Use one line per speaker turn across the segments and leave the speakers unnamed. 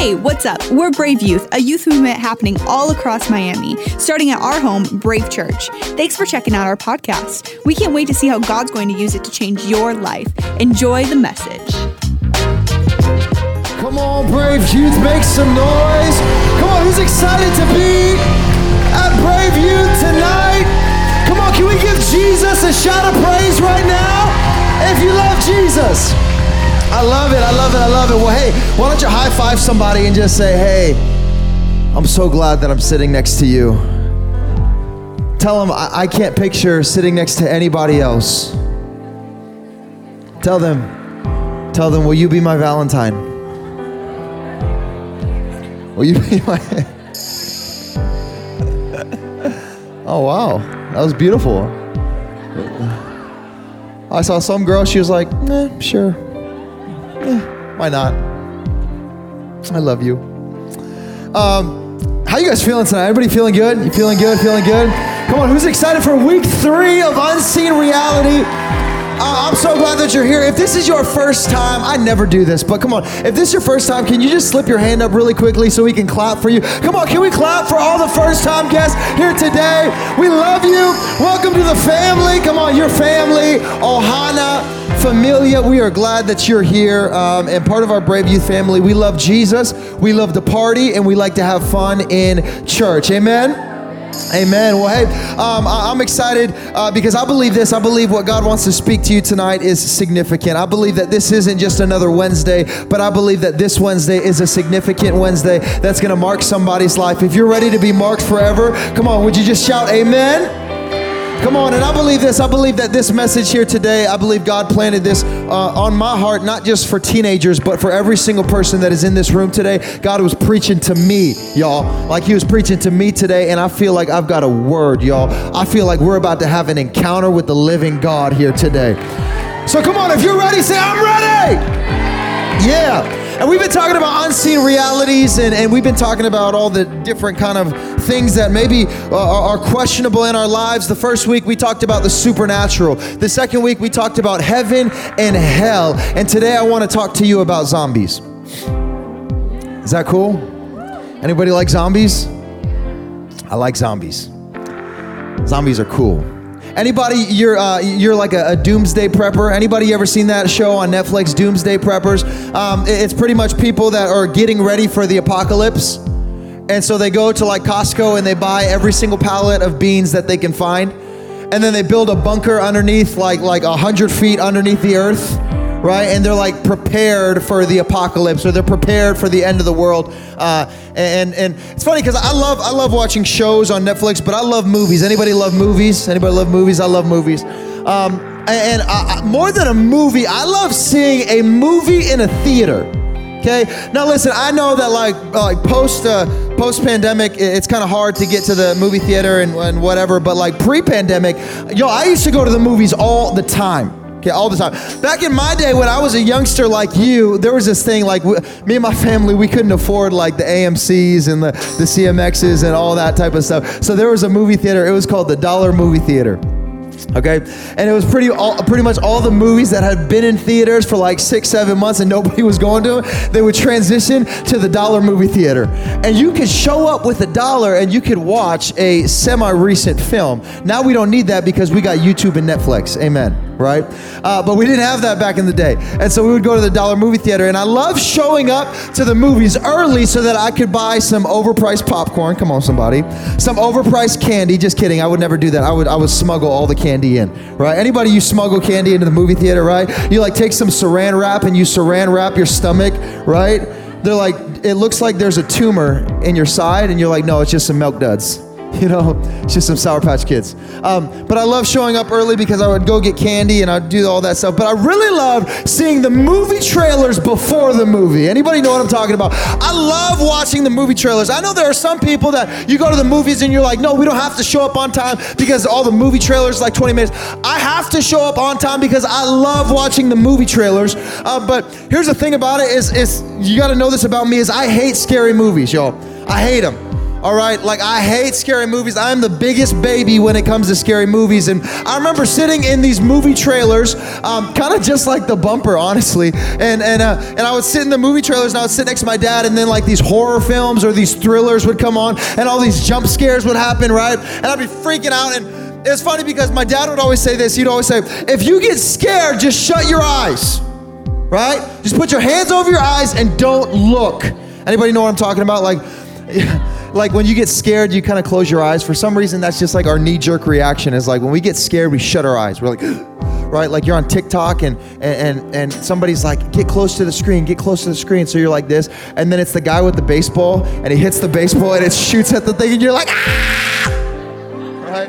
Hey, what's up? We're Brave Youth, a youth movement happening all across Miami, starting at our home, Brave Church. Thanks for checking out our podcast. We can't wait to see how God's going to use it to change your life. Enjoy the message.
Come on, Brave Youth, make some noise. Come on, who's excited to be at Brave Youth tonight? Come on, can we give Jesus a shout of praise right now? If you love Jesus. I love it, I love it, I love it. Well, hey, why don't you high five somebody and just say, hey, I'm so glad that I'm sitting next to you. Tell them I, I can't picture sitting next to anybody else. Tell them, tell them, will you be my Valentine? Will you be my. oh, wow. That was beautiful. I saw some girl, she was like, eh, sure. Eh, why not? I love you. Um, how you guys feeling tonight? Everybody feeling good? You feeling good? Feeling good? Come on, who's excited for week three of Unseen Reality? Uh, I'm so glad that you're here. If this is your first time, I never do this, but come on. If this is your first time, can you just slip your hand up really quickly so we can clap for you? Come on, can we clap for all the first time guests here today? We love you. Welcome to the family. Come on, your family. Ohana. Familia, we are glad that you're here um, and part of our Brave Youth family. We love Jesus, we love to party, and we like to have fun in church. Amen. Amen. Well, hey, um, I- am excited uh, because I believe this. I believe what God wants to speak to you tonight is significant. I believe that this isn't just another Wednesday, but I believe that this Wednesday is a significant Wednesday that's going to mark somebody's life. If you're ready to be marked forever, come on, would you just shout amen? Come on, and I believe this. I believe that this message here today, I believe God planted this uh, on my heart, not just for teenagers, but for every single person that is in this room today. God was preaching to me, y'all, like He was preaching to me today, and I feel like I've got a word, y'all. I feel like we're about to have an encounter with the living God here today. So come on, if you're ready, say, I'm ready. Yeah. And we've been talking about unseen realities, and, and we've been talking about all the different kind of things that maybe uh, are, are questionable in our lives. The first week we talked about the supernatural. The second week we talked about heaven and hell. And today I want to talk to you about zombies. Is that cool? Anybody like zombies? I like zombies. Zombies are cool. Anybody, you're uh, you're like a, a, doomsday prepper. Anybody ever seen that show on Netflix, Doomsday Preppers? Um, it's pretty much people that are getting ready for the apocalypse, and so they go to like Costco and they buy every single pallet of beans that they can find, and then they build a bunker underneath, like like a hundred feet underneath the earth right? And they're like prepared for the apocalypse or they're prepared for the end of the world. Uh, and and it's funny because I love I love watching shows on Netflix, but I love movies. Anybody love movies? Anybody love movies? I love movies. Um, and I, more than a movie, I love seeing a movie in a theater. Okay. Now listen, I know that like like post uh, post pandemic, it's kind of hard to get to the movie theater and, and whatever. But like pre pandemic, yo, I used to go to the movies all the time. Okay, all the time. Back in my day when I was a youngster like you, there was this thing like me and my family, we couldn't afford like the AMCs and the, the CMXs and all that type of stuff. So there was a movie theater. It was called the Dollar Movie Theater okay and it was pretty all, pretty much all the movies that had been in theaters for like six seven months and nobody was going to them they would transition to the dollar movie theater and you could show up with a dollar and you could watch a semi-recent film now we don't need that because we got youtube and netflix amen right uh, but we didn't have that back in the day and so we would go to the dollar movie theater and i love showing up to the movies early so that i could buy some overpriced popcorn come on somebody some overpriced candy just kidding i would never do that i would i would smuggle all the candy in, right? Anybody you smuggle candy into the movie theater, right? You like take some saran wrap and you saran wrap your stomach, right? They're like, it looks like there's a tumor in your side, and you're like, no, it's just some milk duds. You know, it's just some Sour Patch Kids. Um, but I love showing up early because I would go get candy and I'd do all that stuff. But I really love seeing the movie trailers before the movie. Anybody know what I'm talking about? I love watching the movie trailers. I know there are some people that you go to the movies and you're like, no, we don't have to show up on time because all the movie trailers like 20 minutes. I have to show up on time because I love watching the movie trailers. Uh, but here's the thing about it is, is you got to know this about me is I hate scary movies, y'all. I hate them. All right, like I hate scary movies. I'm the biggest baby when it comes to scary movies. And I remember sitting in these movie trailers, um, kind of just like the bumper, honestly. And and uh, and I would sit in the movie trailers and I would sit next to my dad, and then like these horror films or these thrillers would come on, and all these jump scares would happen, right? And I'd be freaking out. And it's funny because my dad would always say this. He'd always say, "If you get scared, just shut your eyes." Right? Just put your hands over your eyes and don't look. Anybody know what I'm talking about? Like. like when you get scared, you kind of close your eyes. For some reason, that's just like our knee jerk reaction is like when we get scared, we shut our eyes. We're like, right? Like you're on TikTok and, and, and somebody's like, get close to the screen, get close to the screen. So you're like this. And then it's the guy with the baseball and he hits the baseball and it shoots at the thing and you're like, ah! Right?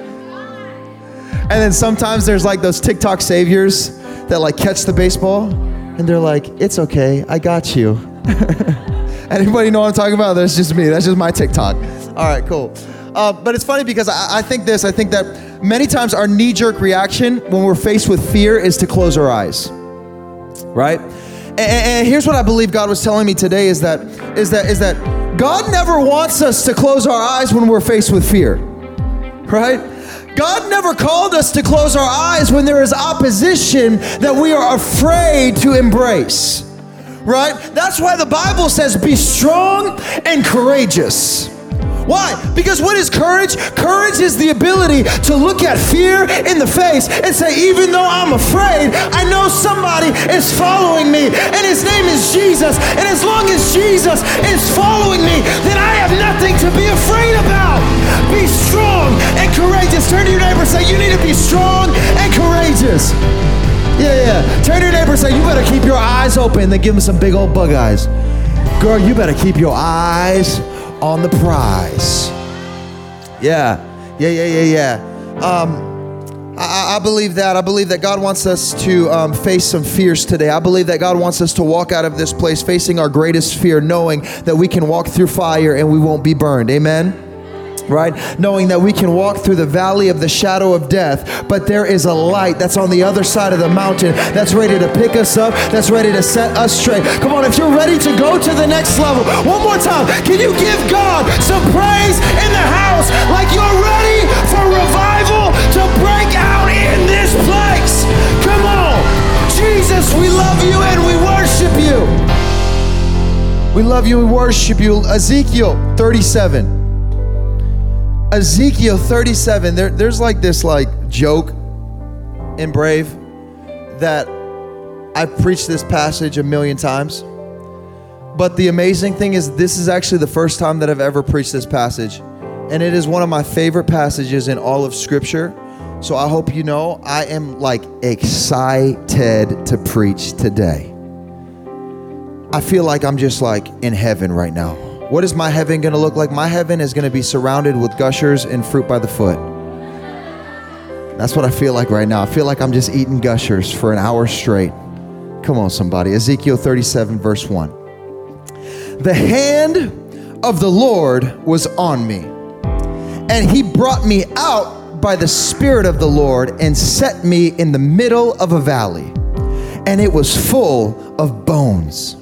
And then sometimes there's like those TikTok saviors that like catch the baseball and they're like, it's okay, I got you. Anybody know what I'm talking about? That's just me. That's just my TikTok. All right, cool. Uh, but it's funny because I, I think this. I think that many times our knee-jerk reaction when we're faced with fear is to close our eyes. Right? And, and here's what I believe God was telling me today is that is that is that God never wants us to close our eyes when we're faced with fear. Right? God never called us to close our eyes when there is opposition that we are afraid to embrace right? That's why the Bible says, be strong and courageous. Why? Because what is courage? Courage is the ability to look at fear in the face and say, even though I'm afraid, I know somebody is following me, and his name is Jesus. And as long as Jesus is following me, then I have nothing to be afraid about. Be strong and courageous. Turn to your neighbor and say, You need to be strong and courageous. Yeah, yeah. Turn to your neighbor and say, You better keep your eyes open. Then give him some big old bug eyes. Girl, you better keep your eyes on the prize. Yeah, yeah, yeah, yeah, yeah. Um, I, I, believe that. I believe that God wants us to um, face some fears today. I believe that God wants us to walk out of this place facing our greatest fear, knowing that we can walk through fire and we won't be burned. Amen right? Knowing that we can walk through the valley of the shadow of death, but there is a light that's on the other side of the mountain that's ready to pick us up, that's ready to set us straight. Come on, if you're ready to go to the next level, one more time, can you give God some praise in the house like you're ready for revival to break out in this place? Come on, Jesus, we love you and we worship you. We love you and we worship you. Ezekiel 37. Ezekiel 37, there, there's like this like joke in Brave that I've preached this passage a million times. But the amazing thing is, this is actually the first time that I've ever preached this passage. And it is one of my favorite passages in all of Scripture. So I hope you know I am like excited to preach today. I feel like I'm just like in heaven right now. What is my heaven going to look like? My heaven is going to be surrounded with gushers and fruit by the foot. That's what I feel like right now. I feel like I'm just eating gushers for an hour straight. Come on, somebody. Ezekiel 37, verse 1. The hand of the Lord was on me, and he brought me out by the Spirit of the Lord and set me in the middle of a valley, and it was full of bones.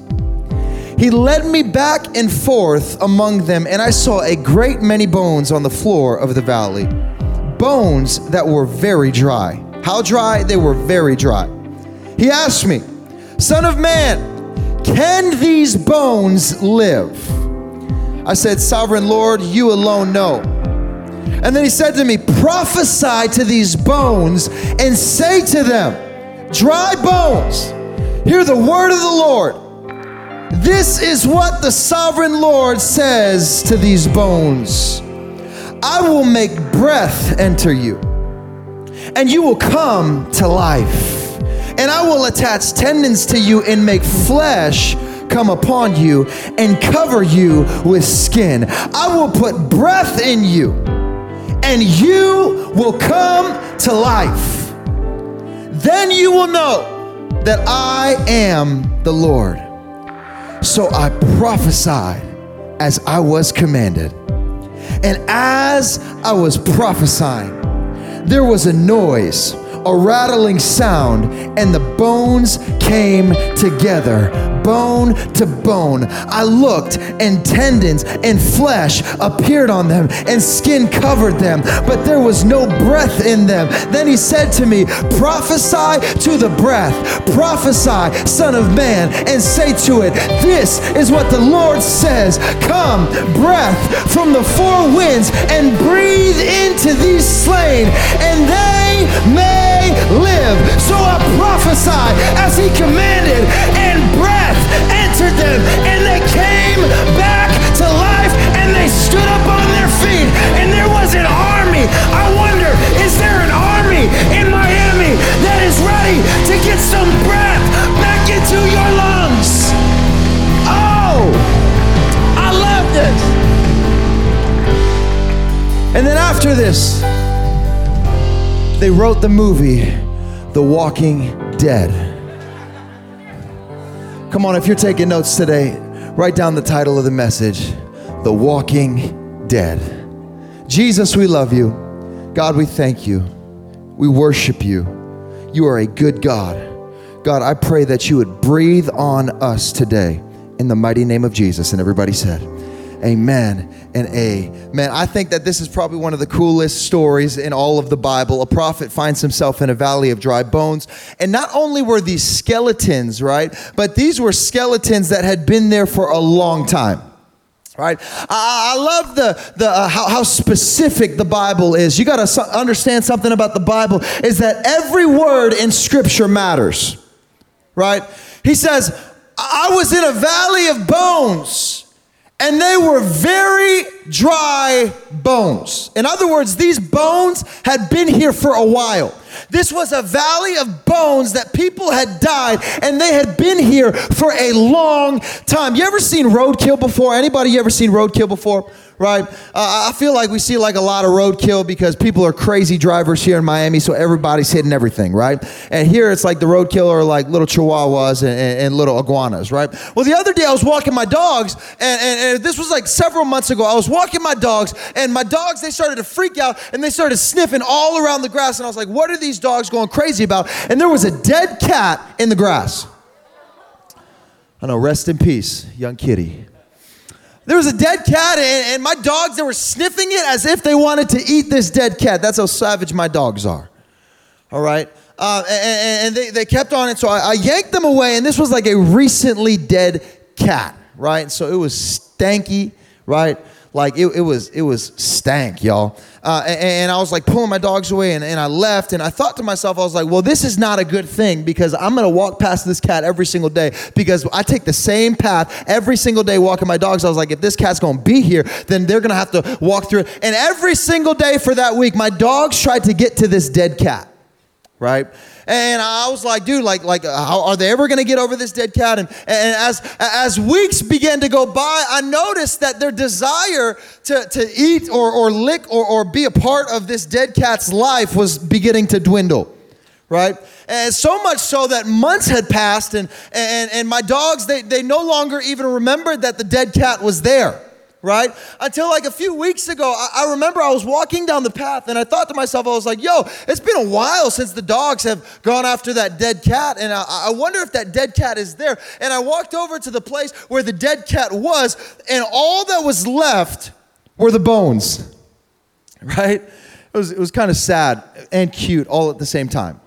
He led me back and forth among them, and I saw a great many bones on the floor of the valley. Bones that were very dry. How dry? They were very dry. He asked me, Son of man, can these bones live? I said, Sovereign Lord, you alone know. And then he said to me, Prophesy to these bones and say to them, Dry bones, hear the word of the Lord. This is what the sovereign Lord says to these bones I will make breath enter you, and you will come to life. And I will attach tendons to you and make flesh come upon you and cover you with skin. I will put breath in you, and you will come to life. Then you will know that I am the Lord. So I prophesied as I was commanded. And as I was prophesying, there was a noise, a rattling sound, and the bones came together, bone to bone. I looked, and tendons and flesh appeared on them, and skin covered them, but there was no breath in them. Then he said to me, Prophesy to the breath, prophesy, Son of Man, and say to it, This is what the Lord says Come, breath from the four winds, and breathe into these slain, and they may live. So I prophesied as he commanded, and breath entered them, and they came back to life, and they stood up on their feet, and there was an army. I wonder, is there an army in Miami that is ready to get some breath back into your lungs? Oh, I love this. And then after this, they wrote the movie, The Walking Dead. Come on, if you're taking notes today, write down the title of the message The Walking Dead. Jesus, we love you. God, we thank you. We worship you. You are a good God. God, I pray that you would breathe on us today in the mighty name of Jesus. And everybody said, Amen and amen. I think that this is probably one of the coolest stories in all of the Bible. A prophet finds himself in a valley of dry bones. And not only were these skeletons, right, but these were skeletons that had been there for a long time. Right, I, love the the uh, how, how specific the Bible is. You got to so- understand something about the Bible is that every word in Scripture matters. Right? He says, "I was in a valley of bones." And they were very dry bones. In other words, these bones had been here for a while. This was a valley of bones that people had died and they had been here for a long time. You ever seen roadkill before? Anybody you ever seen roadkill before? Right? Uh, I feel like we see like a lot of roadkill because people are crazy drivers here in Miami, so everybody's hitting everything, right? And here it's like the roadkill are like little chihuahuas and, and, and little iguanas, right? Well, the other day I was walking my dogs, and, and, and this was like several months ago. I was walking my dogs, and my dogs they started to freak out and they started sniffing all around the grass, and I was like, "What are these dogs going crazy about?" And there was a dead cat in the grass. I know, rest in peace, young kitty. There was a dead cat, and, and my dogs, they were sniffing it as if they wanted to eat this dead cat. That's how savage my dogs are. All right? Uh, and, and they, they kept on it, so I, I yanked them away, and this was like a recently dead cat, right? So it was stanky, right? Like it, it was it was stank, y'all. Uh, and, and, I was like pulling my dogs away, and, and I left. And I thought to myself, I was like, well, this is not a good thing because I'm gonna walk past this cat every single day because I take the same path every single day walking my dogs. I was like, if this cat's gonna be here, then they're gonna have to walk through it. And every single day for that week, my dogs tried to get to this dead cat, right? And I was like, dude, like, like, uh, how, are they ever going to get over this dead cat? And, and as, as weeks began to go by, I noticed that their desire to, to eat or, or lick or, or be a part of this dead cat's life was beginning to dwindle right? And so much so that months had passed, and, and, and my dogs, they, they no longer even remembered that the dead cat was there right? Until like a few weeks ago, I, I, remember I was walking down the path and I thought to myself, I was like, yo, it's been a while since the dogs have gone after that dead cat. And I, I wonder if that dead cat is there. And I walked over to the place where the dead cat was, and all that was left were the bones, right? It was, it was kind of sad and cute all at the same time.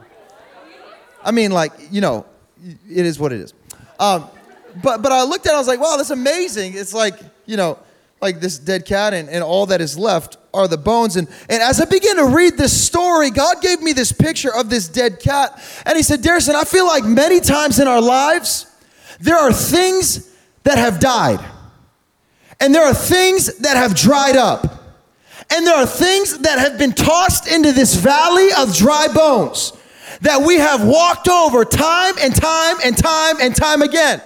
I mean, like, you know, it is what it is. Um, but, but I looked at it, and I was like, wow, that's amazing. It's like, you know, like this dead cat, and, and all that is left are the bones. And, and as I began to read this story, God gave me this picture of this dead cat. And He said, Darrison, I feel like many times in our lives, there are things that have died, and there are things that have dried up. And there are things that have been tossed into this valley of dry bones that we have walked over time and time and time and time again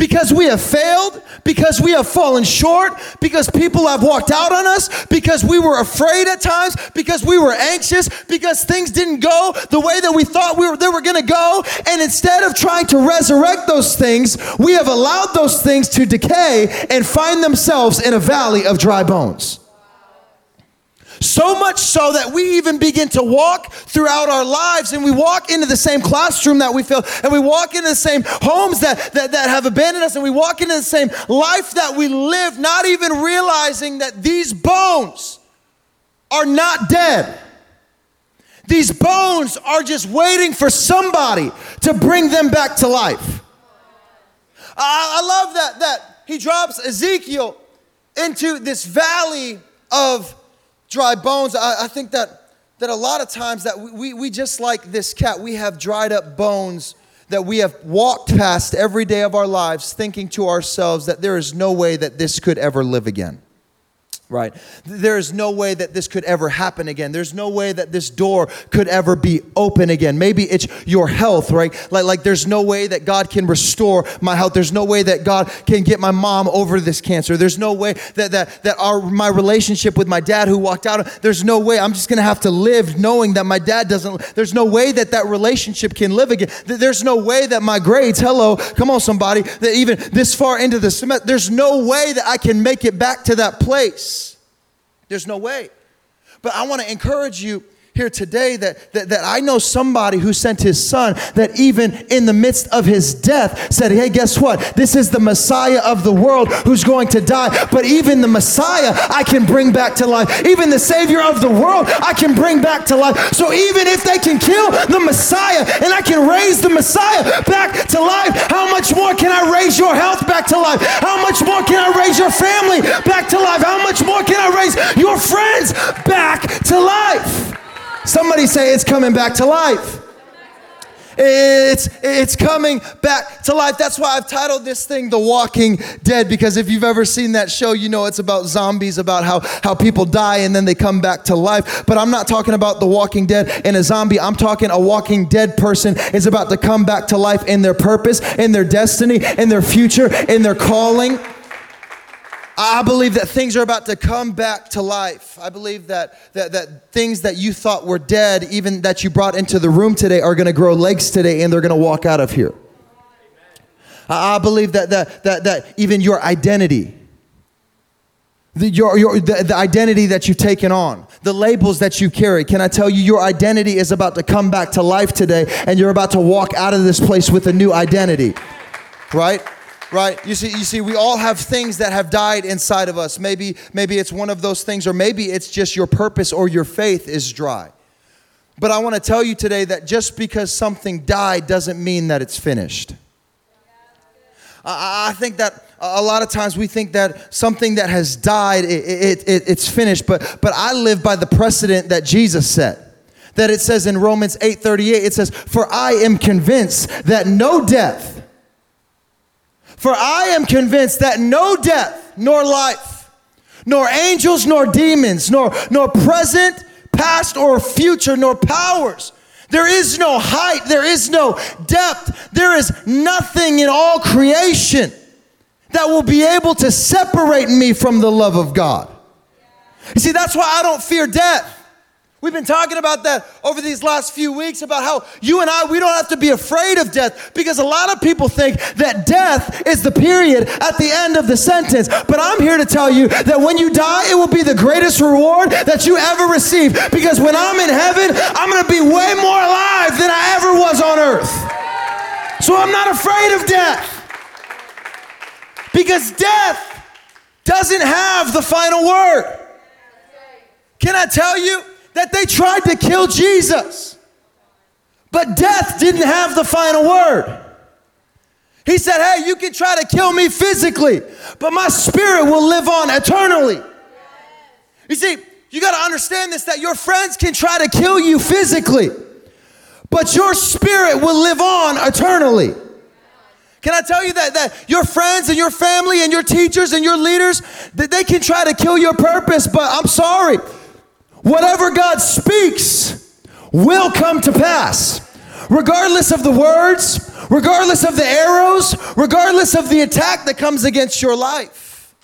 because we have failed, because we have fallen short, because people have walked out on us, because we were afraid at times, because we were anxious, because things didn't go the way that we thought we were, they were going to go. And instead of trying to resurrect those things, we have allowed those things to decay and find themselves in a valley of dry bones. So much so that we even begin to walk throughout our lives and we walk into the same classroom that we feel and we walk into the same homes that, that, that have abandoned us and we walk into the same life that we live, not even realizing that these bones are not dead. These bones are just waiting for somebody to bring them back to life. I, I love that, that he drops Ezekiel into this valley of dry bones. I, I think that, that a lot of times that we, we just like this cat, we have dried up bones that we have walked past every day of our lives thinking to ourselves that there is no way that this could ever live again right? There is no way that this could ever happen again. There's no way that this door could ever be open again. Maybe it's your health, right? Like, like there's no way that God can restore my health. There's no way that God can get my mom over this cancer. There's no way that that that our my relationship with my dad who walked out. There's no way. I'm just gonna have to live knowing that my dad doesn't. There's no way that that relationship can live again. There's no way that my grades. Hello, come on, somebody. That even this far into the semester, there's no way that I can make it back to that place. There's no way. But I want to encourage you here today that, that, that I know somebody who sent his son that even in the midst of his death said, Hey, guess what? This is the Messiah of the world who's going to die. But even the Messiah I can bring back to life. Even the Savior of the world I can bring back to life. So even if they can kill the Messiah and I can raise the Messiah back to life, how much more can I raise your health back to life? How much more can I raise your family back to life? How much more can I raise your friends back to life? Somebody say it's coming back to life. It's, it's coming back to life. That's why I've titled this thing The Walking Dead, because if you've ever seen that show, you know it's about zombies, about how, how people die and then they come back to life. But I'm not talking about The Walking Dead and a zombie. I'm talking a walking dead person is about to come back to life in their purpose, in their destiny, in their future, in their calling. I believe that things are about to come back to life. I believe that, that, that things that you thought were dead, even that you brought into the room today, are going to grow legs today and they're going to walk out of here. I believe that, that, that, that even your identity, the, your, your, the, the identity that you've taken on, the labels that you carry. Can I tell you, your identity is about to come back to life today, and you're about to walk out of this place with a new identity, right? Right? You see you see we all have things that have died inside of us. Maybe maybe it's one of those things or maybe it's just your purpose or your faith is dry. But i want to tell you today that just because something died doesn't mean that it's finished. I, I think that a lot of times we think that something that has died it, it, it, it's finished. But but i live by the precedent that jesus set. That it says in romans 8.38 it says for i am convinced that no death for I am convinced that no death, nor life, nor angels, nor demons, nor, nor present, past, or future, nor powers. There is no height, there is no depth, there is nothing in all creation that will be able to separate me from the love of God. You see, that's why I don't fear death. We've been talking about that over these last few weeks about how you and I, we don't have to be afraid of death because a lot of people think that death is the period at the end of the sentence. But I'm here to tell you that when you die, it will be the greatest reward that you ever receive because when I'm in heaven, I'm going to be way more alive than I ever was on earth. So I'm not afraid of death because death doesn't have the final word. Can I tell you? That they tried to kill Jesus, but death didn't have the final word. He said, Hey, you can try to kill me physically, but my spirit will live on eternally. You see, you got to understand this that your friends can try to kill you physically, but your spirit will live on eternally. Can I tell you that, that your friends and your family and your teachers and your leaders, that they can try to kill your purpose, but I'm sorry. Whatever God speaks will come to pass. Regardless of the words, regardless of the arrows, regardless of the attack that comes against your life.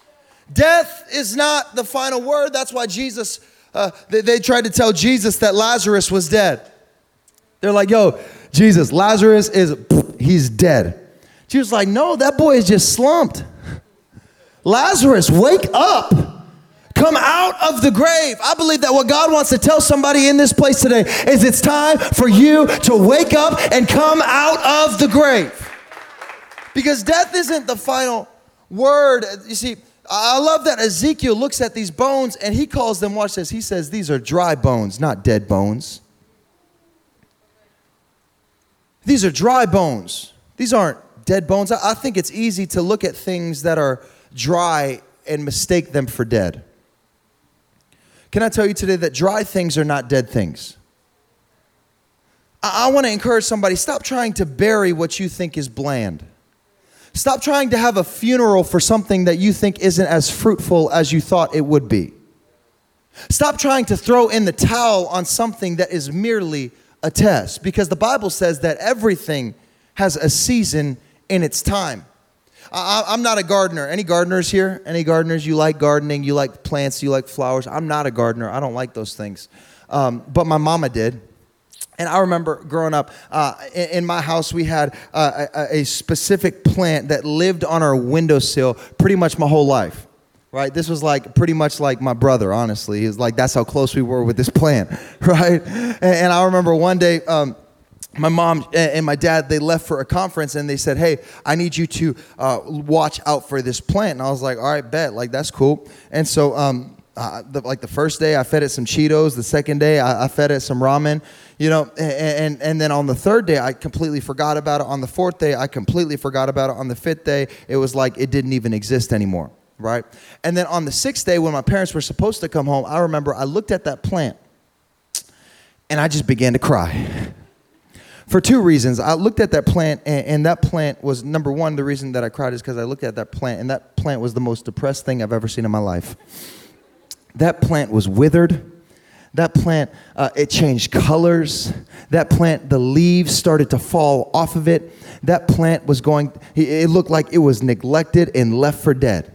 Death is not the final word. That's why Jesus, uh, they, they tried to tell Jesus that Lazarus was dead. They're like, yo, Jesus, Lazarus is, he's dead. Jesus like, no, that boy is just slumped. Lazarus, wake up. Come out of the grave. I believe that what God wants to tell somebody in this place today is it's time for you to wake up and come out of the grave. Because death isn't the final word. You see, I love that Ezekiel looks at these bones and he calls them, watch this, he says, these are dry bones, not dead bones. These are dry bones. These aren't dead bones. I think it's easy to look at things that are dry and mistake them for dead. Can I tell you today that dry things are not dead things? I, I want to encourage somebody stop trying to bury what you think is bland. Stop trying to have a funeral for something that you think isn't as fruitful as you thought it would be. Stop trying to throw in the towel on something that is merely a test because the Bible says that everything has a season in its time. I, am not a gardener. Any gardeners here? Any gardeners? You like gardening? You like plants? You like flowers? I'm not a gardener. I don't like those things. Um, but my mama did. And I remember growing up uh, in, in, my house, we had uh, a, a, specific plant that lived on our windowsill pretty much my whole life. Right? This was like pretty much like my brother, honestly. He's like, that's how close we were with this plant, right? And, and I remember one day, um, my mom and my dad they left for a conference and they said hey i need you to uh, watch out for this plant. And i was like all right bet like that's cool. And so um, uh, the, like the first day i fed it some cheetos the second day i, I fed it some ramen you know and, and, and then on the third day i completely forgot about it. On the fourth day i completely forgot about it. On the fifth day it was like it didn't even exist anymore right? And then on the sixth day when my parents were supposed to come home i remember i looked at that plant and i just began to cry for two reasons. I looked at that plant, and, and that plant was number one. The reason that I cried is because I looked at that plant, and that plant was the most depressed thing I've ever seen in my life. That plant was withered. That plant, uh, it changed colors. That plant, the leaves started to fall off of it. That plant was going, it looked like it was neglected and left for dead.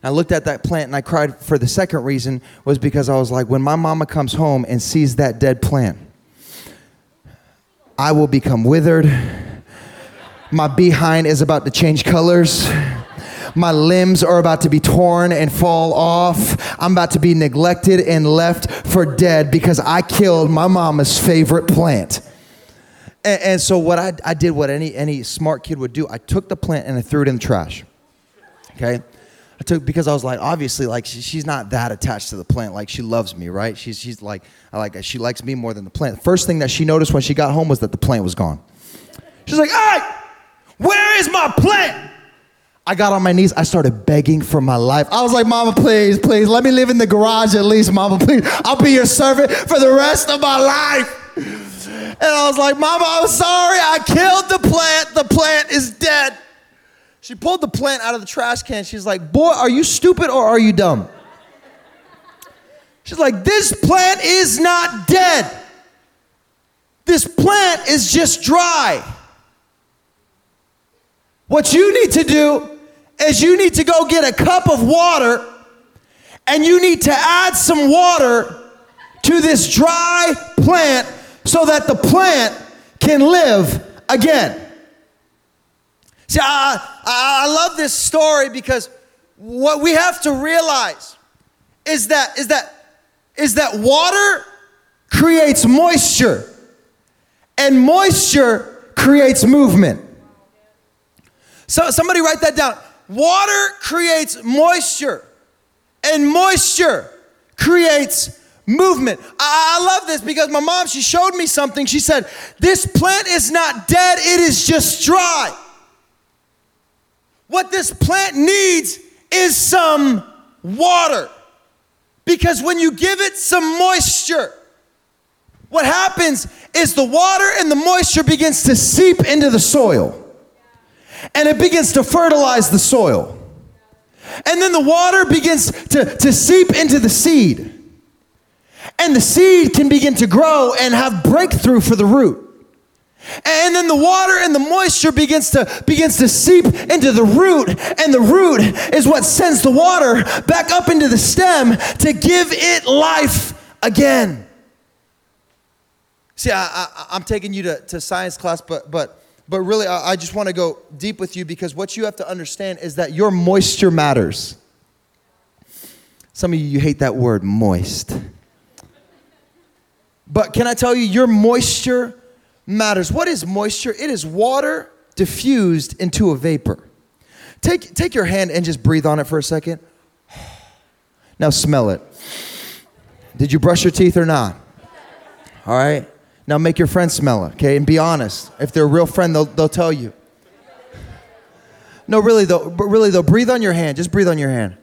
I looked at that plant and I cried for the second reason was because I was like, when my mama comes home and sees that dead plant, I will become withered. My behind is about to change colors. My limbs are about to be torn and fall off. I'm about to be neglected and left for dead because I killed my mama's favorite plant. And, and so what I, I did, what any, any smart kid would do, I took the plant and I threw it in the trash. Okay? I took because I was like, obviously, like she, she's not that attached to the plant. Like she loves me, right? She's she's like, I like she likes me more than the plant. The First thing that she noticed when she got home was that the plant was gone. She's like, "Hey, where is my plant?" I got on my knees. I started begging for my life. I was like, Mama, please, please, let me live in the garage at least, Mama, please. I'll be your servant for the rest of my life. And I was like, Mama, I'm sorry. I killed the plant. The plant is dead. She pulled the plant out of the trash can. She's like, Boy, are you stupid or are you dumb? She's like, This plant is not dead. This plant is just dry. What you need to do is you need to go get a cup of water and you need to add some water to this dry plant so that the plant can live again. See, I, I, love this story because what we have to realize is that, is that, is that water creates moisture and moisture creates movement. So somebody write that down. Water creates moisture and moisture creates movement. I, I love this because my mom, she showed me something. She said, This plant is not dead, it is just dry. What this plant needs is some water. Because when you give it some moisture, what happens is the water and the moisture begins to seep into the soil. And it begins to fertilize the soil. And then the water begins to, to seep into the seed. And the seed can begin to grow and have breakthrough for the root. And then the water and the moisture begins to begins to seep into the root, and the root is what sends the water back up into the stem to give it life again. See, I, am taking you to, to science class, but but but really, I, I just want to go deep with you because what you have to understand is that your moisture matters. Some of you, you hate that word, moist. But can I tell you, your moisture matters. What is moisture? It is water diffused into a vapor. Take, take your hand and just breathe on it for a second. Now smell it. Did you brush your teeth or not? All right. Now make your friend smell it, okay? And be honest. If they're a real friend, they'll, they'll tell you. No, really though, but really though, breathe on your hand. Just breathe on your hand.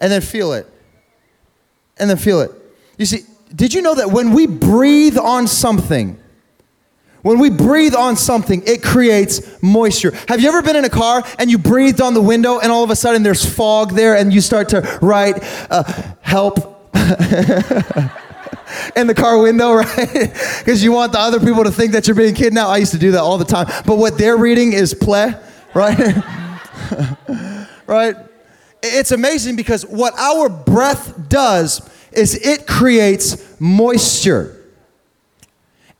And then feel it. And then feel it. You see, did you know that when we breathe on something, when we breathe on something, it creates moisture. Have you ever been in a car and you breathed on the window and all of a sudden there's fog there and you start to write, uh, help? in the car window, right? Because you want the other people to think that you're being kidnapped. I used to do that all the time. But what they're reading is play, right? right? It's amazing because what our breath does is it creates moisture.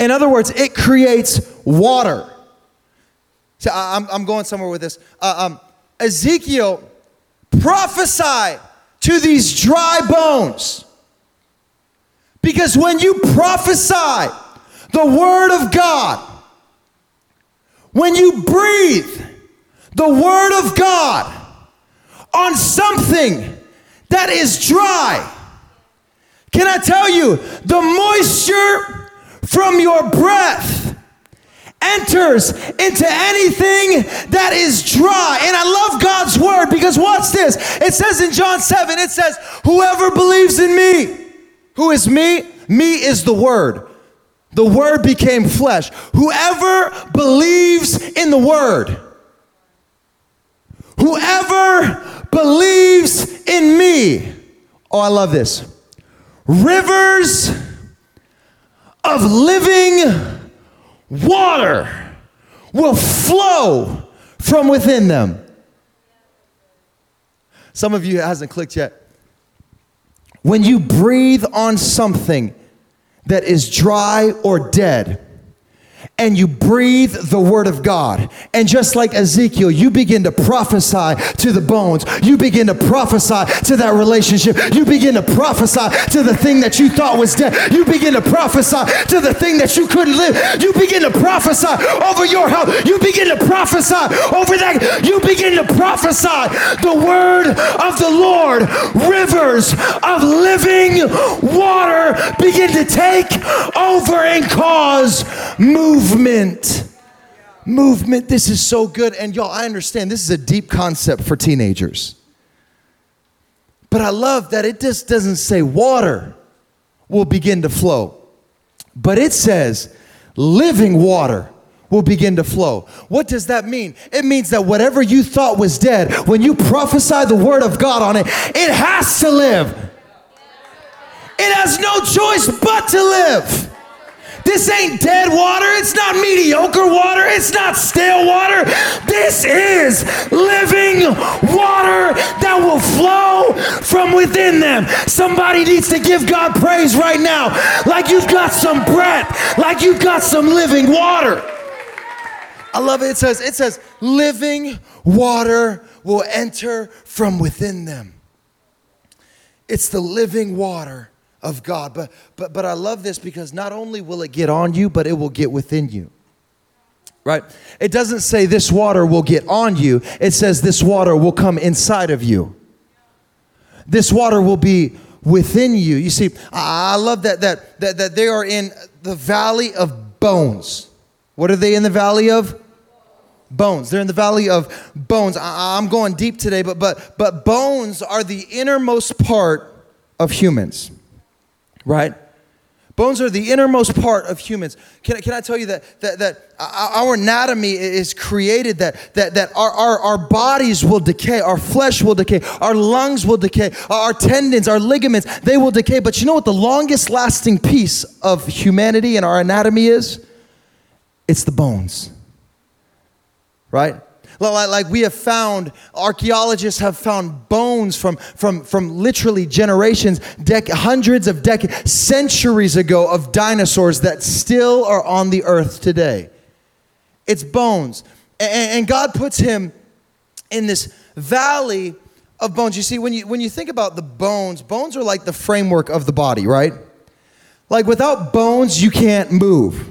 In other words, it creates water. So I'm, I'm going somewhere with this. Uh, um, Ezekiel prophesy to these dry bones. Because when you prophesy the word of God, when you breathe the word of God on something that is dry, can I tell you, the moisture from your breath enters into anything that is dry. And I love God's word because what's this? It says in John 7, it says, Whoever believes in me, who is me? Me is the word. The word became flesh. Whoever believes in the word, whoever believes in me. Oh, I love this. Rivers of living water will flow from within them. Some of you hasn't clicked yet. When you breathe on something that is dry or dead, and you breathe the word of God. And just like Ezekiel, you begin to prophesy to the bones. You begin to prophesy to that relationship. You begin to prophesy to the thing that you thought was dead. You begin to prophesy to the thing that you couldn't live. You begin to prophesy over your health. You begin to prophesy over that. You begin to prophesy the word of the Lord. Rivers of living water begin to take over and cause movement movement. Movement. This is so good. And y'all, I understand this is a deep concept for teenagers. But I love that it just doesn't say water will begin to flow, but it says living water will begin to flow. What does that mean? It means that whatever you thought was dead, when you prophesy the word of God on it, it has to live. It has no choice but to live. This ain't dead water. It's not mediocre water. It's not stale water. This is living water that will flow from within them. Somebody needs to give God praise right now, like you've got some breath, like you've got some living water. I love it. It says, it says, living water will enter from within them. It's the living water of God. But, but, but I love this because not only will it get on you, but it will get within you. Right? It doesn't say this water will get on you, it says this water will come inside of you. This water will be within you. You see, I love that, that, that, that they are in the valley of bones. What are they in the valley of? Bones. They're in the valley of bones. I, I'm going deep today, but, but, but bones are the innermost part of humans right? Bones are the innermost part of humans. Can, can I tell you that, that, that our anatomy is created that, that, that our, our, our bodies will decay, our flesh will decay, our lungs will decay, our tendons, our ligaments, they will decay. But you know what the longest lasting piece of humanity and our anatomy is? It's the bones, right? Like we have found, archaeologists have found bones from, from, from literally generations, dec- hundreds of decades, centuries ago of dinosaurs that still are on the earth today. It's bones. And, and God puts him in this valley of bones. You see, when you, when you think about the bones, bones are like the framework of the body, right? Like without bones, you can't move.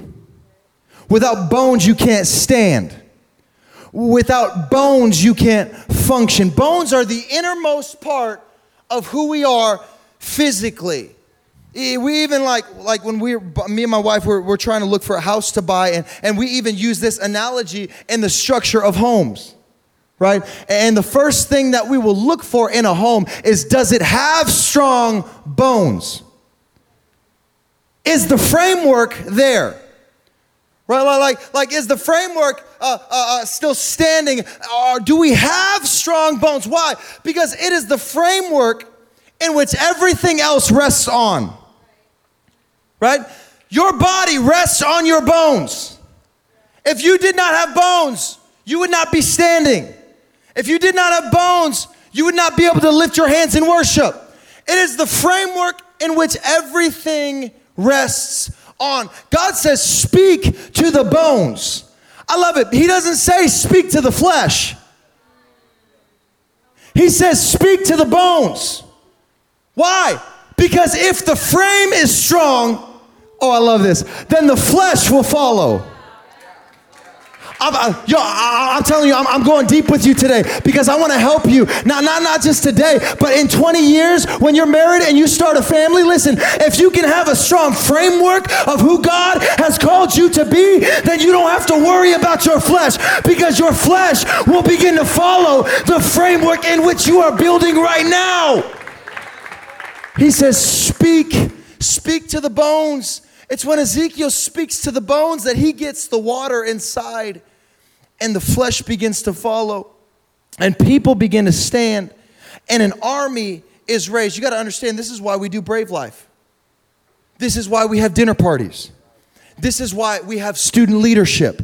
Without bones, you can't stand. Without bones, you can't function. Bones are the innermost part of who we are physically. We even like like when we me and my wife were, were trying to look for a house to buy, and, and we even use this analogy in the structure of homes. Right? And the first thing that we will look for in a home is does it have strong bones? Is the framework there? Right? Like, like is the framework uh, uh, uh, still standing? Or do we have strong bones? Why? Because it is the framework in which everything else rests on right? Your body rests on your bones. If you did not have bones, you would not be standing. If you did not have bones, you would not be able to lift your hands in worship. It is the framework in which everything rests on. God says, Speak to the bones. I love it. He doesn't say, Speak to the flesh, He says, Speak to the bones. Why? Because if the frame is strong, Oh, I love this. Then the flesh will follow. I'm, yo, I, am telling you, I'm, I'm, going deep with you today because I want to help you. Not, not, not just today, but in 20 years when you're married and you start a family. Listen, if you can have a strong framework of who God has called you to be, then you don't have to worry about your flesh because your flesh will begin to follow the framework in which you are building right now. He says, Speak, speak to the bones. It's when Ezekiel speaks to the bones that he gets the water inside and the flesh begins to follow and people begin to stand and an army is raised. You got to understand this is why we do Brave Life. This is why we have dinner parties. This is why we have student leadership.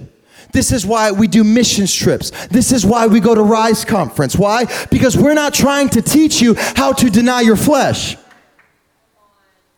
This is why we do missions trips. This is why we go to Rise Conference. Why? Because we're not trying to teach you how to deny your flesh.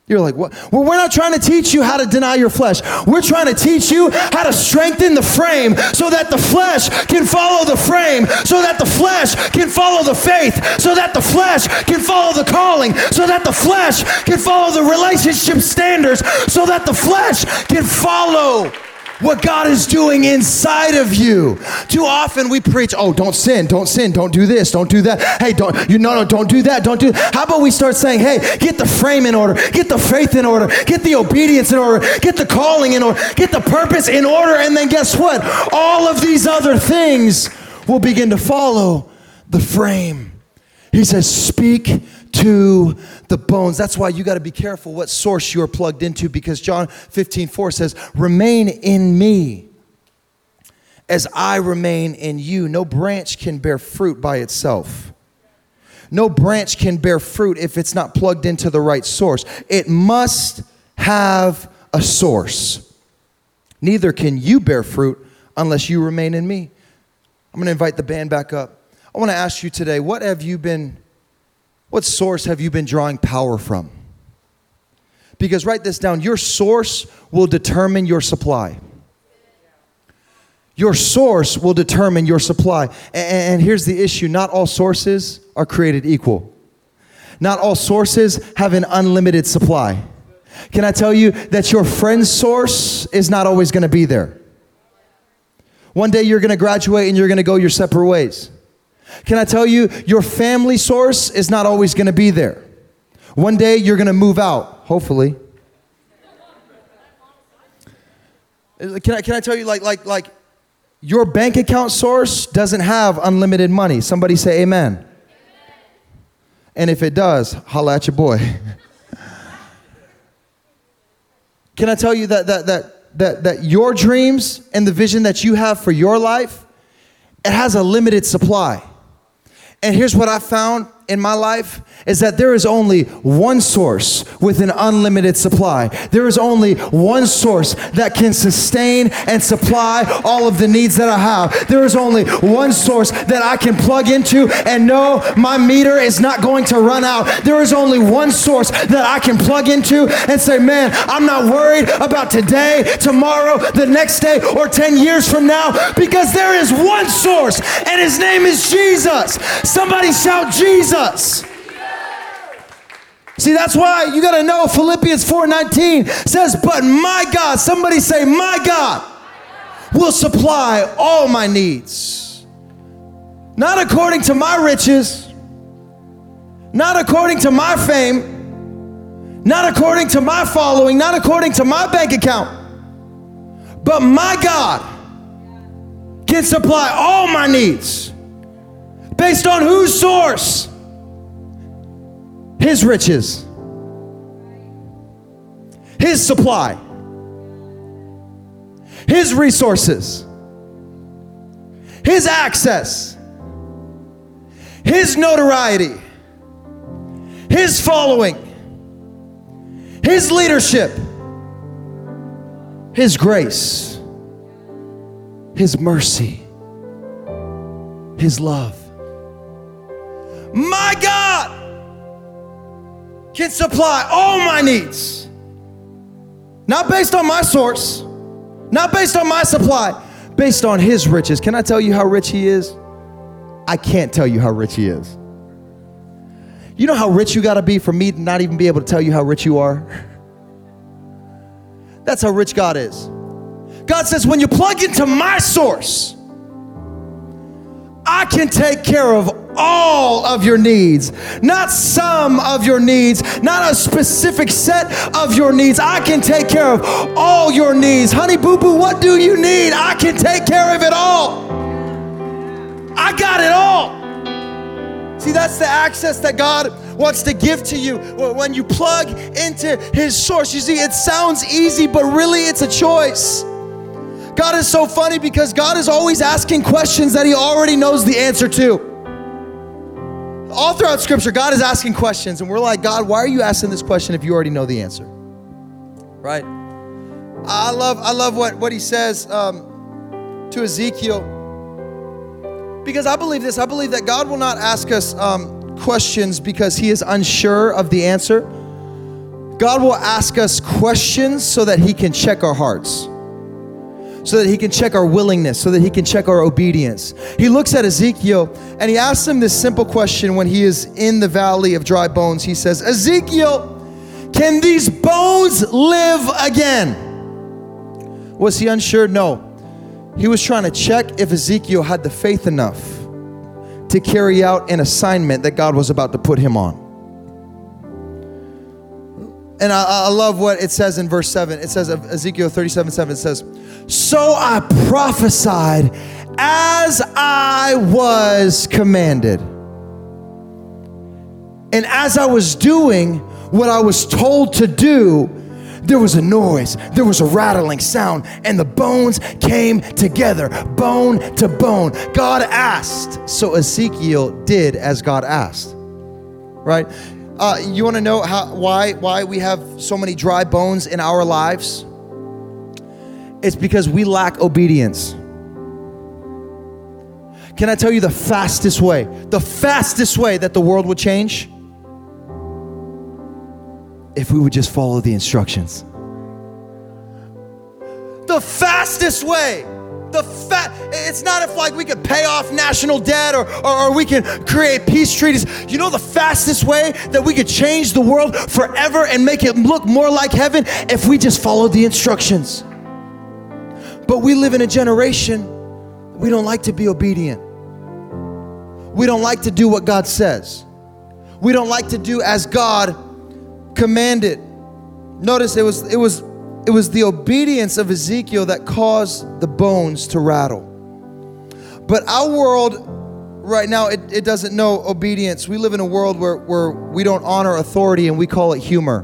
You're like, what? Well, we're not trying to teach you how to deny your flesh. We're trying to teach you how to strengthen the frame so that the flesh can follow the frame, so that the flesh can follow the faith, so that the flesh can follow the calling, so that the flesh can follow the relationship standards, so that the flesh can follow what God is doing inside of you. Too often we preach, oh, don't sin, don't sin, don't do this, don't do that. Hey, don't, you, no, no, don't do that, don't do. How about we start saying, hey, get the frame in order, get the faith in order, get the obedience in order, get the calling in order, get the purpose in order, and then guess what? All of these other things will begin to follow the frame. He says, speak to the bones. That's why you got to be careful what source you're plugged into because John 15, 4 says, Remain in me as I remain in you. No branch can bear fruit by itself. No branch can bear fruit if it's not plugged into the right source. It must have a source. Neither can you bear fruit unless you remain in me. I'm going to invite the band back up. I want to ask you today what have you been what source have you been drawing power from? Because write this down your source will determine your supply. Your source will determine your supply. And here's the issue not all sources are created equal, not all sources have an unlimited supply. Can I tell you that your friend's source is not always to be there? One day you're to graduate and you're to go your separate ways. Can I tell you, your family source is not always going to be there. One day you're going to move out, hopefully. Uh, can I, can I tell you, like, like, like, your bank account source doesn't have unlimited money. Somebody say amen. amen. And if it does, holla at your boy. can I tell you that, that, that, that, that your dreams and the vision that you have for your life, it has a limited supply. And here's what I found in my life is that there is only one source with an unlimited supply. There is only one source that can sustain and supply all of the needs that I have. There is only one source that I can plug into and know my meter is not going to run out. There is only one source that I can plug into and say, man, I'm not worried about today, tomorrow, the next day, or 10 years from now because there is one source and his name is Jesus. Somebody shout Jesus. Jesus. See, that's why you got to know Philippians 4:19 says, "But my God, somebody say, my God will supply all my needs. Not according to my riches, not according to my fame, not according to my following, not according to my bank account, but my God can supply all my needs. Based on whose source? His riches, His supply, His resources, His access, His notoriety, His following, His leadership, His grace, His mercy, His love. My God can supply all my needs. Not based on my source, not based on my supply, based on His riches. Can I tell you how rich He is? I can't tell you how rich He is. You know how rich you gotta be for me to not even be able to tell you how rich you are? That's how rich God is. God says, when you plug into my source, I can take care of all of your needs, not some of your needs, not a specific set of your needs. I can take care of all your needs. Honey boo boo, what do you need? I can take care of it all. I got it all. See, that's the access that God wants to give to you when you plug into His source. You see, it sounds easy, but really it's a choice. God is so funny because God is always asking questions that He already knows the answer to. All throughout Scripture, God is asking questions, and we're like, God, why are you asking this question if you already know the answer? Right? I love, I love what, what He says um, to Ezekiel. Because I believe this, I believe that God will not ask us um, questions because He is unsure of the answer. God will ask us questions so that He can check our hearts so that he can check our willingness, so that he can check our obedience. He looks at Ezekiel and he asks him this simple question when he is in the valley of dry bones. He says, Ezekiel, can these bones live again? Was he unsure? No. He was trying to check if Ezekiel had the faith enough to carry out an assignment that God was about to put him on. And I, I, love what it says in verse 7. It says, Ezekiel 37 7, it says, So I prophesied as I was commanded. And as I was doing what I was told to do, there was a noise, there was a rattling sound, and the bones came together, bone to bone. God asked, so Ezekiel did as God asked. Right? Uh, you want to know how, why, why we have so many dry bones in our lives? It's because we lack obedience. Can I tell you the fastest way? The fastest way that the world would change? If we would just follow the instructions. The fastest way the fat, it's not if like we could pay off national debt or, or, or, we can create peace treaties. You know the fastest way that we could change the world forever and make it look more like heaven if we just follow the instructions. But we live in a generation we don't like to be obedient. We don't like to do what God says. We don't like to do as God commanded. Notice it was it was it was the obedience of Ezekiel that caused the bones to rattle. But our world right now, it, it doesn't know obedience. We live in a world where, where we don't honor authority and we call it humor.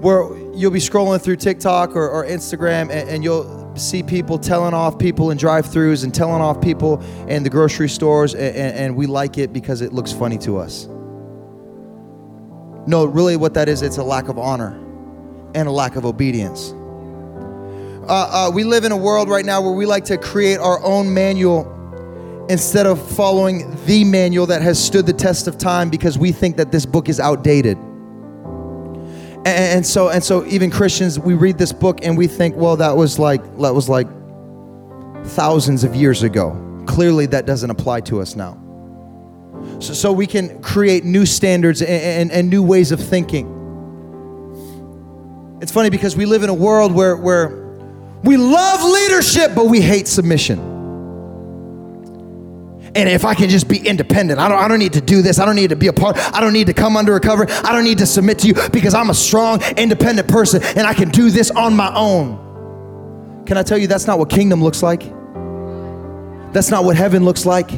Where you'll be scrolling through TikTok or, or Instagram and, and you'll see people telling off people in drive-throughs and telling off people in the grocery stores and, and, we like it because it looks funny to us no really what that is it's a lack of honor and a lack of obedience. Uh, uh, we live in a world right now where we like to create our own manual instead of following the manual that has stood the test of time because we think that this book is outdated. And, and so, and so, even Christians, we read this book and we think, well, that was like that was like thousands of years ago. Clearly, that doesn't apply to us now. so, so we can create new standards and, and, and new ways of thinking. It's funny because we live in a world where, where we love leadership, but we hate submission. And if I can just be independent, I don't, I don't need to do this. I don't need to be a part. I don't need to come under a cover. I don't need to submit to you because I'm a strong, independent person and I can do this on my own. Can I tell you that's not what kingdom looks like? That's not what heaven looks like.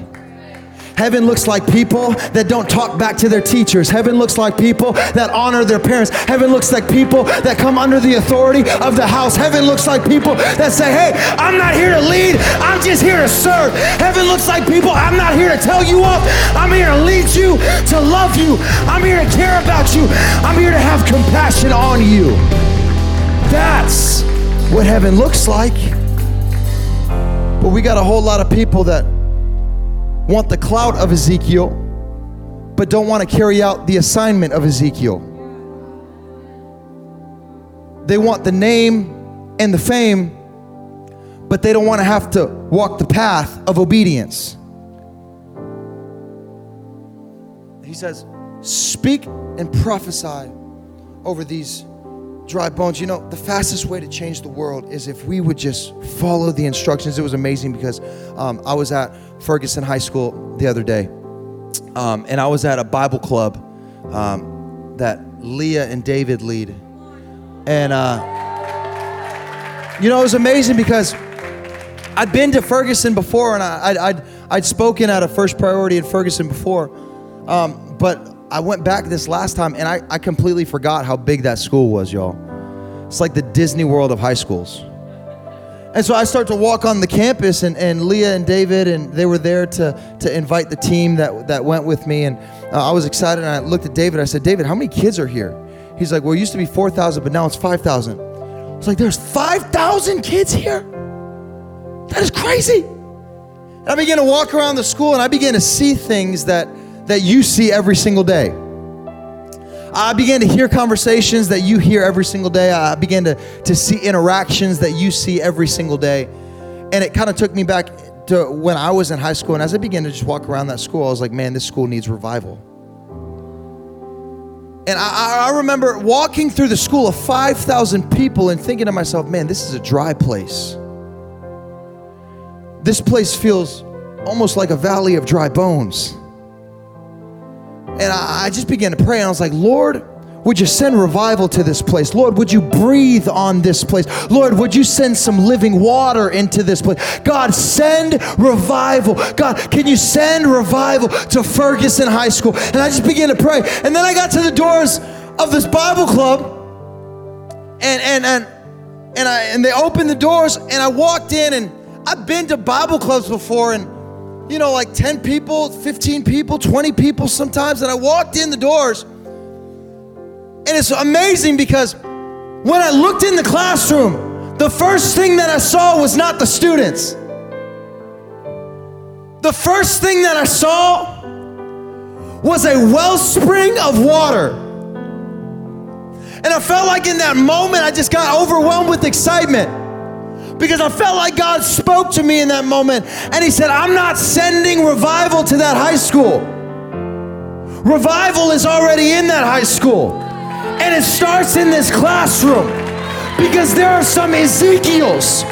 Heaven looks like people that don't talk back to their teachers. Heaven looks like people that honor their parents. Heaven looks like people that come under the authority of the house. Heaven looks like people that say, hey, I'm not here to lead, I'm just here to serve. Heaven looks like people, I'm not here to tell you off, I'm here to lead you, to love you. I'm here to care about you. I'm here to have compassion on you. That's what heaven looks like. But we got a whole lot of people that want the clout of Ezekiel, but don't want to carry out the assignment of Ezekiel. They want the name and the fame, but they don't want to have to walk the path of obedience. He says, Speak and prophesy over these dry bones. You know, the fastest way to change the world is if we would just follow the instructions. It was amazing because um, I was at Ferguson High School the other day, um, and I was at a Bible club um, that Leah and David lead. And, uh, you know, it was amazing because I'd been to Ferguson before and I, would I'd, I'd spoken at a first priority in Ferguson before. Um, but I went back this last time and I, I completely forgot how big that school was, y'all. It's like the Disney World of high schools. And so I start to walk on the campus, and, and Leah and David, and they were there to, to invite the team that, that went with me. And uh, I was excited, and I looked at David. I said, David, how many kids are here? He's like, Well, it used to be 4,000, but now it's 5,000. I was like, There's 5,000 kids here? That is crazy. And I began to walk around the school, and I began to see things that that you see every single day. I began to hear conversations that you hear every single day. I began to, to see interactions that you see every single day. And it kind of took me back to when I was in high school. And as I began to just walk around that school, I was like, man, this school needs revival. And I, I remember walking through the school of 5,000 people and thinking to myself, man, this is a dry place. This place feels almost like a valley of dry bones. And I, I just began to pray, and I was like, Lord, would you send revival to this place? Lord, would you breathe on this place? Lord, would you send some living water into this place? God, send revival. God, can you send revival to Ferguson High School? And I just began to pray. And then I got to the doors of this Bible club, and and and and I and they opened the doors, and I walked in, and I've been to Bible clubs before, and you know, like 10 people, 15 people, 20 people sometimes. And I walked in the doors. And it's amazing because when I looked in the classroom, the first thing that I saw was not the students. The first thing that I saw was a wellspring of water. And I felt like in that moment, I just got overwhelmed with excitement because I felt like God spoke to me in that moment. And He said, I'm not sending revival to that high school. Revival is already in that high school. And it starts in this classroom because there are some Ezekiels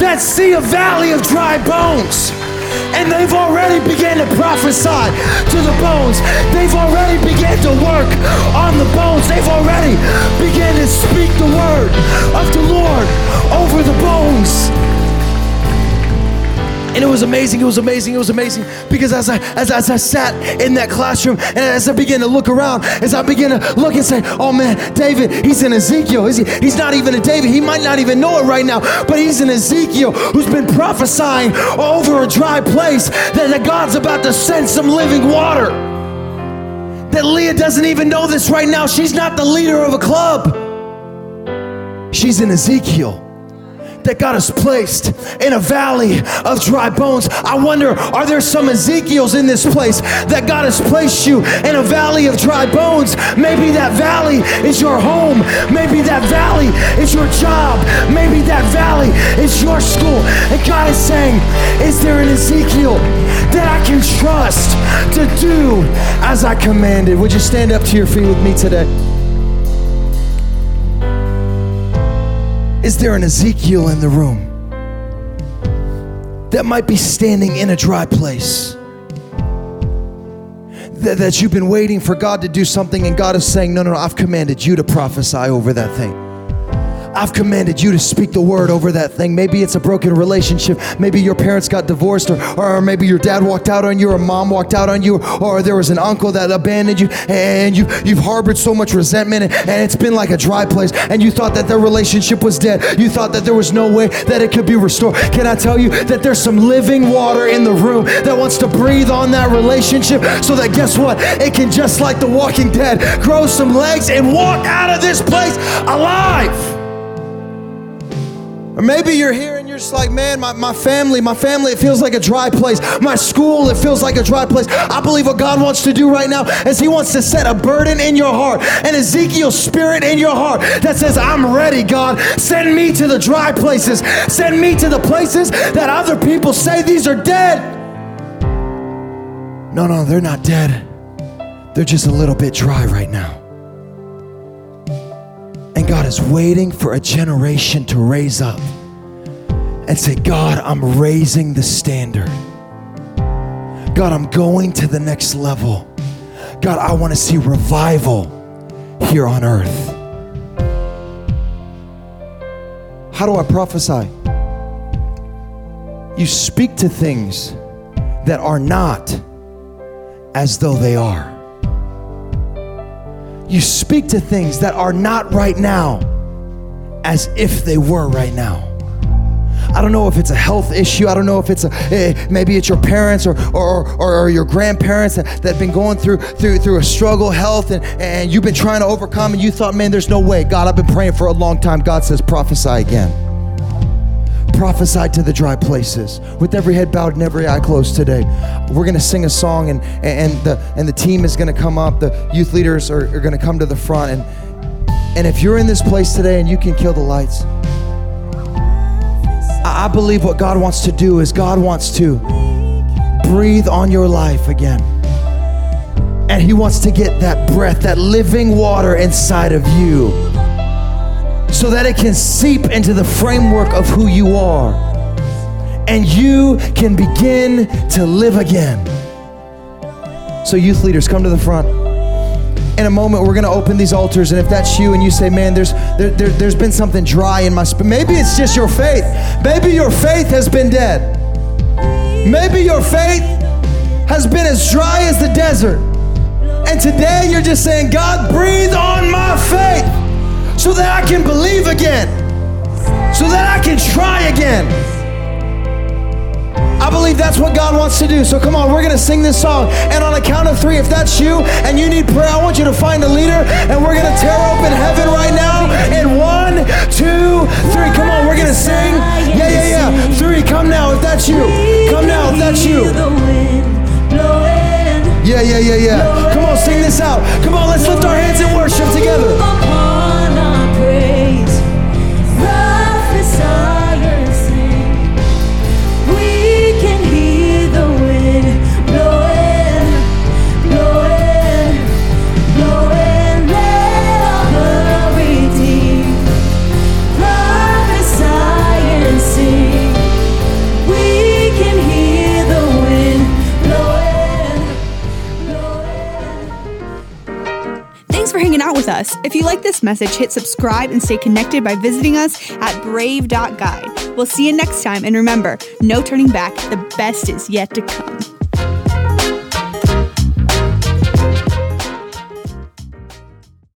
that see a valley of dry bones and they've already began to prophesy to the bones. They've already began to work on the bones. They've already began to speak the word of the Lord over the bones. And it was amazing, it was amazing, it was amazing. Because as I as, as I sat in that classroom and as I began to look around, as I began to look and say, oh man, David, he's in Ezekiel. He's, he's not even a David. He might not even know it right now, but he's in Ezekiel who's been prophesying over a dry place that, God's about to send some living water. That Leah doesn't even know this right now. She's not the leader of a club. She's in Ezekiel that God has placed in a valley of dry bones. I wonder, are there some Ezekiels in this place that God has placed you in a valley of dry bones? Maybe that valley is your home. Maybe that valley is your job. Maybe that valley is your school. And God is saying, Is there an Ezekiel that I can trust to do as I commanded. Would you stand up to your feet with me today? Is there an Ezekiel in the room that might be standing in a dry place? That, that you've been waiting for God to do something, and God is saying, No, no, no, I've commanded you to prophesy over that thing. I've commanded you to speak the word over that thing. Maybe it's a broken relationship. Maybe your parents got divorced, or, or maybe your dad walked out on you, or mom walked out on you, or there was an uncle that abandoned you, and you, you've harbored so much resentment, and, and it's been like a dry place, and you thought that their relationship was dead. You thought that there was no way that it could be restored. Can I tell you that there's some living water in the room that wants to breathe on that relationship so that guess what? It can, just like the walking dead, grow some legs and walk out of this place alive. Or maybe you're here and you're just like, man, my, my family, my family, it feels like a dry place. My school, it feels like a dry place. I believe what God wants to do right now is He wants to set a burden in your heart, an Ezekiel spirit in your heart that says, I'm ready, God. Send me to the dry places. Send me to the places that other people say these are dead. No, no, they're not dead. They're just a little bit dry right now. And God is waiting for a generation to raise up and say, God, I'm raising the standard. God, I'm going to the next level. God, I want to see revival here on earth. How do I prophesy? You speak to things that are not as though they are you speak to things that are not right now as if they were right now. I don't know if it's a health issue. I don't know if it's a eh, maybe it's your parents or or, or, or your grandparents that, that have been going through through through a struggle health and, and you've been trying to overcome and you thought, man, there's no way. God, I've been praying for a long time. God says, prophesy again prophesied to the dry places. With every head bowed and every eye closed today we're going to sing a song and, and the and the team is going to come up. The youth leaders are, are going to come to the front. And and if you're in this place today and you can kill the lights I, I believe what god wants to do is god wants to breathe on your life again. And he wants to get that breath that living water inside of you so that it can seep into the framework of who you are. And you can begin to live again. So, youth leaders, come to the front. In a moment, we're going to open these altars. And if that's you and you say, man, there's, there, there, there's been something dry in my spirit, maybe it's just your faith. Maybe your faith has been dead. Maybe your faith has been as dry as the desert. And today you're just saying, God, breathe on my faith so that I can believe again, so that I can try again. I believe that's what God wants to do. So come on, we're going to sing this song. And on a count of three, if that's you and you need prayer, I want you to find a leader and we're going to tear open heaven right now. In one, two, three. Come on, we're going to sing. Yeah, yeah, yeah. Three, come now if that's you. Come now if that's you. Yeah, yeah, yeah, yeah. Come on, sing this out. Come on, let's lift our hands in worship together.
Us. If you like this message, hit subscribe and stay connected by visiting us at brave.guide. We'll see you next time, and remember no turning back, the best is yet to come.